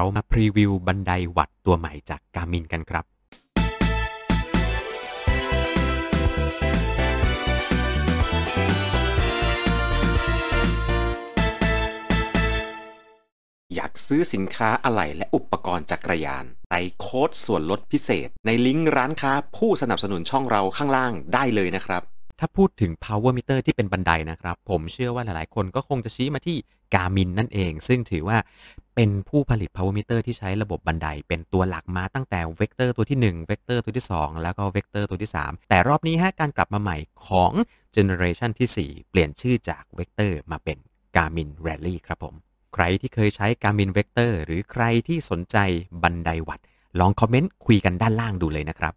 เรามาพรีวิวบันไดวัดตัวใหม่จากกามินกันครับ อยากซื้อสินค้าอะไหล่และอุปกรณ์จักรยานใส่โค้ดส่วนลดพิเศษ ในลิงก์ร้านค้าผู้สนับสนุนช่องเราข้างล่างได้เลยนะครับ ถ้าพูดถึง power meter ที่เป็นบันไดนะครับ ผมเชื่อว่าหลายๆ คนก็คงจะชี้มาที่ Garmin นั่นเอง ซึ่งถือว่าเป็นผู้ผลิต power meter ที่ใช้ระบบบันได เป็นตัวหลักมาตั้งแต่ Vector ตัวที่1 Vector ตัวที่ 2 แล้วก็ Vector ตัวที่ 3 แต่รอบนี้ฮะการกลับมาใหม่ของ generation ที่ 4 เปลี่ยนชื่อจาก Vector มาเป็น Garmin Rally ครับผม ใครที่เคยใช้ Garmin Vector หรือใครที่สนใจบันไดวัดลองคอมเมนต์คุยกันด้านล่างดูเลยนะครับ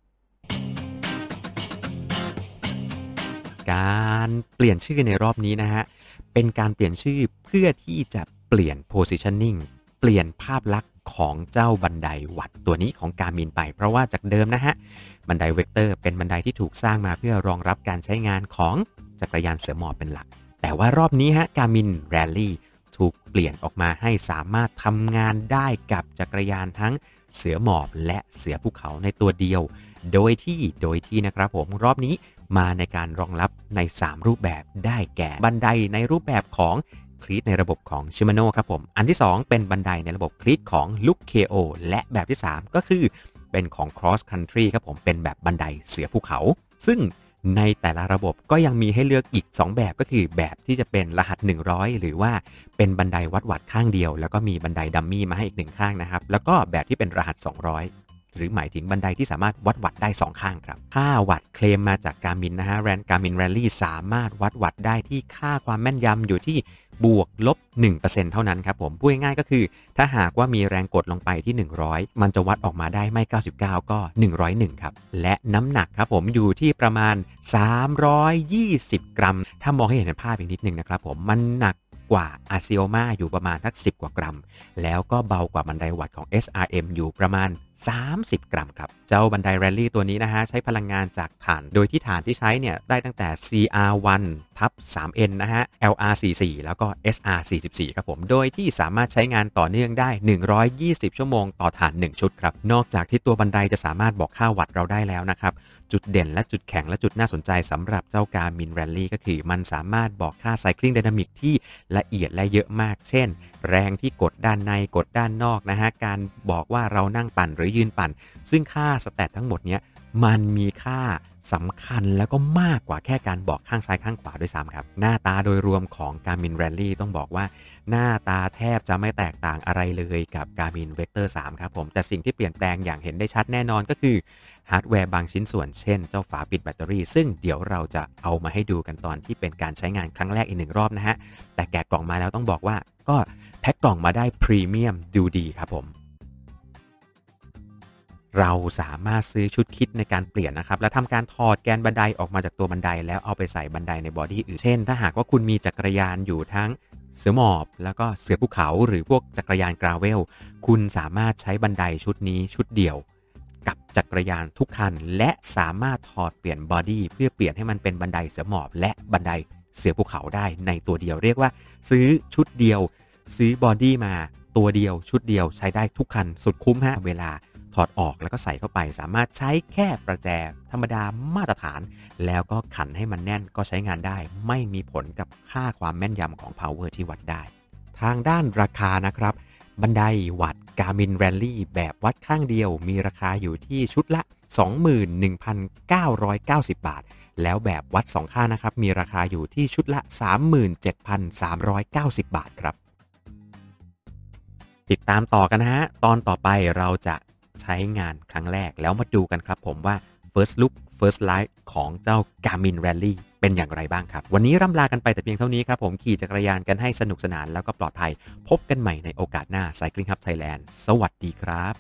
การเปลี่ยนชื่อในรอบนี้นะฮะ เป็นการเปลี่ยนชื่อเพื่อที่จะเปลี่ยน positioning เปลี่ยนภาพลักษณ์ของเจ้าบันไดวัตต์ตัวนี้ของ Garmin ไป เพราะว่าจากเดิมนะฮะ บันไดเวกเตอร์เป็นบันไดที่ถูกสร้างมาเพื่อรองรับการใช้งานของจักรยานเสือหมอบเป็นหลัก แต่ว่ารอบนี้ฮะ Garmin Rally ถูกเปลี่ยนออกมาให้สามารถทำงานได้กับจักรยานทั้งเสือหมอบและเสือภูเขาในตัวเดียว โดยที่โดยที่นะครับผมรอบนี้ มาในการรองรับใน 3 รูปแบบได้แก่บันไดในรูปแบบของคลีตในระบบของ Shimano ครับผม อันที่ 2 เป็นบันไดในระบบคลีตของ l o o k KO และแบบที่ 3 ก็คือเป็นของ Cross Country ครับผมเป็นแบบบันไดเสือภูเขา ซึ่งในแต่ละระบบก็ยังมีให้เลือกอีก 2 แบบก็คือแบบที่จะเป็นรหัส 100 หรือว่าเป็นบันไดวัดวัดข้างเดียว แล้วก็มีบันไดดัมมี่มาให้อีกหนึ่งข้างนะครับ แล้วก็แบบที่เป็นรหัส 200 หรือหมายถึงบันไดที่สามารถวัดวัดได้ 2 ข้างครับ ค่าวัดเคลมมาจากการมินนะฮะแรนการมินแรลลี่สามารถวัดวัดได้ที่ค่าความแม่นยำอยู่ที่บวกลบ 1%เท่านั้นครับผม พูดง่ายๆก็คือ ถ้าหากว่ามีแรงกดลงไปที่ 100 มันจะวัดออกมาได้ไม่ 99 ก็ 101 ครับ และน้ำหนักครับผมอยู่ที่ประมาณ 320 กรัม ถ้ามองให้เห็นภาพอีกนิดนึงนะครับผมมันหนักกว่าอาซิโอมาอยู่ประมาณทัก 10 กว่ากรัม แล้วก็เบากว่าบันไดวัตต์ของ SRM อยู่ประมาณ 30 กรัมครับ เจ้าบันไดแรลลี่ตัวนี้นะฮะ ใช้พลังงานจากถ่าน โดยที่ถ่านที่ใช้เนี่ย ได้ตั้งแต่ CR1 ทับ 3N นะฮะ LR44 แล้วก็ SR44 ครับผม โดยที่สามารถใช้งานต่อเนื่องได้ 120 ชั่วโมงต่อถ่าน 1 ชุดครับ นอกจากที่ตัวบันไดจะสามารถบอกค่าวัตต์เราได้แล้วนะครับ จุดเด่นและจุดแข็งและจุดน่าสนใจสำหรับเจ้า Garmin Rally ก็คือ มันสามารถบอกค่า cycling dynamic ที่ละเอียดและเยอะมาก เช่น แรงที่กดด้านในกดด้านนอกนะฮะ การบอกว่าเรานั่งปั่นหรือยืนปั่น ซึ่งค่า stat ทั้งหมดเนี้ยมันมีค่า สำคัญแล้วก็มากกว่าแค่การบอกข้างซ้ายข้างขวาด้วยซ้ำครับ หน้าตาโดยรวมของ Garmin Rally ต้องบอกว่า หน้าตาแทบจะไม่แตกต่างอะไรเลยกับ Garmin Vector 3 ครับผม แต่สิ่งที่เปลี่ยนแปลงอย่างเห็นได้ชัดแน่นอนก็คือฮาร์ดแวร์บางชิ้นส่วนเช่นเจ้าฝาปิดแบตเตอรี่ ซึ่งเดี๋ยวเราจะเอามาให้ดูกันตอนที่เป็นการใช้งานครั้งแรกอีกหนึ่งรอบนะฮะแต่แกะกล่องมาแล้วต้องบอกว่าก็แพ็คกล่องมาได้พรีเมียมดูดีครับผม เราสามารถซื้อชุด kit ในการเปลี่ยนนะครับ และทำการถอดแกนบันไดออกมาจากตัวบันได แล้วเอาไปใส่บันไดใน body อื่น เช่น ถ้าหากว่าคุณมีจักรยานอยู่ทั้งเสือหมอบ แล้วก็เสือภูเขาหรือพวกจักรยาน gravel คุณสามารถใช้บันไดชุดนี้ชุดเดียว กับจักรยานทุกคัน และสามารถถอดเปลี่ยน body เพื่อเปลี่ยนให้มันเป็นบันไดเสือหมอบ และบันไดเสือภูเขาได้ในตัวเดียวเรียกว่า ซื้อชุดเดียว ซื้อบอดี้มาตัวเดียวชุดเดียวใช้ได้ทุกคันสุดคุ้มฮะเวลา ถอดออกแล้วก็ใส่เข้าไป สามารถใช้แค่ประแจธรรมดามาตรฐาน แล้วก็ขันให้มันแน่นก็ใช้งานได้ ไม่มีผลกับค่าความแม่นยำของ power ที่วัดได้ ทางด้านราคานะครับ บันไดวัด Garmin Rally แบบวัดข้างเดียว มีราคาอยู่ที่ชุดละ 21,990 บาท แล้วแบบวัด2ข้านะครับ มีราคาอยู่ที่ชุดละ 37,390 บาทครับ ติดตามต่อกันนะฮะ ตอนต่อไปเราจะ ใช้งานครั้งแรก แล้วมาดูกันครับผมว่า first look first light ของเจ้า Garmin Rally เป็นอย่างไรบ้างครับ วันนี้ร่ำลากันไปแต่เพียงเท่านี้ครับผมขี่จักรยานกันให้สนุกสนานแล้วก็ปลอดภัย พบกันใหม่ในโอกาสหน้า Cycling Hub Thailand สวัสดีครับ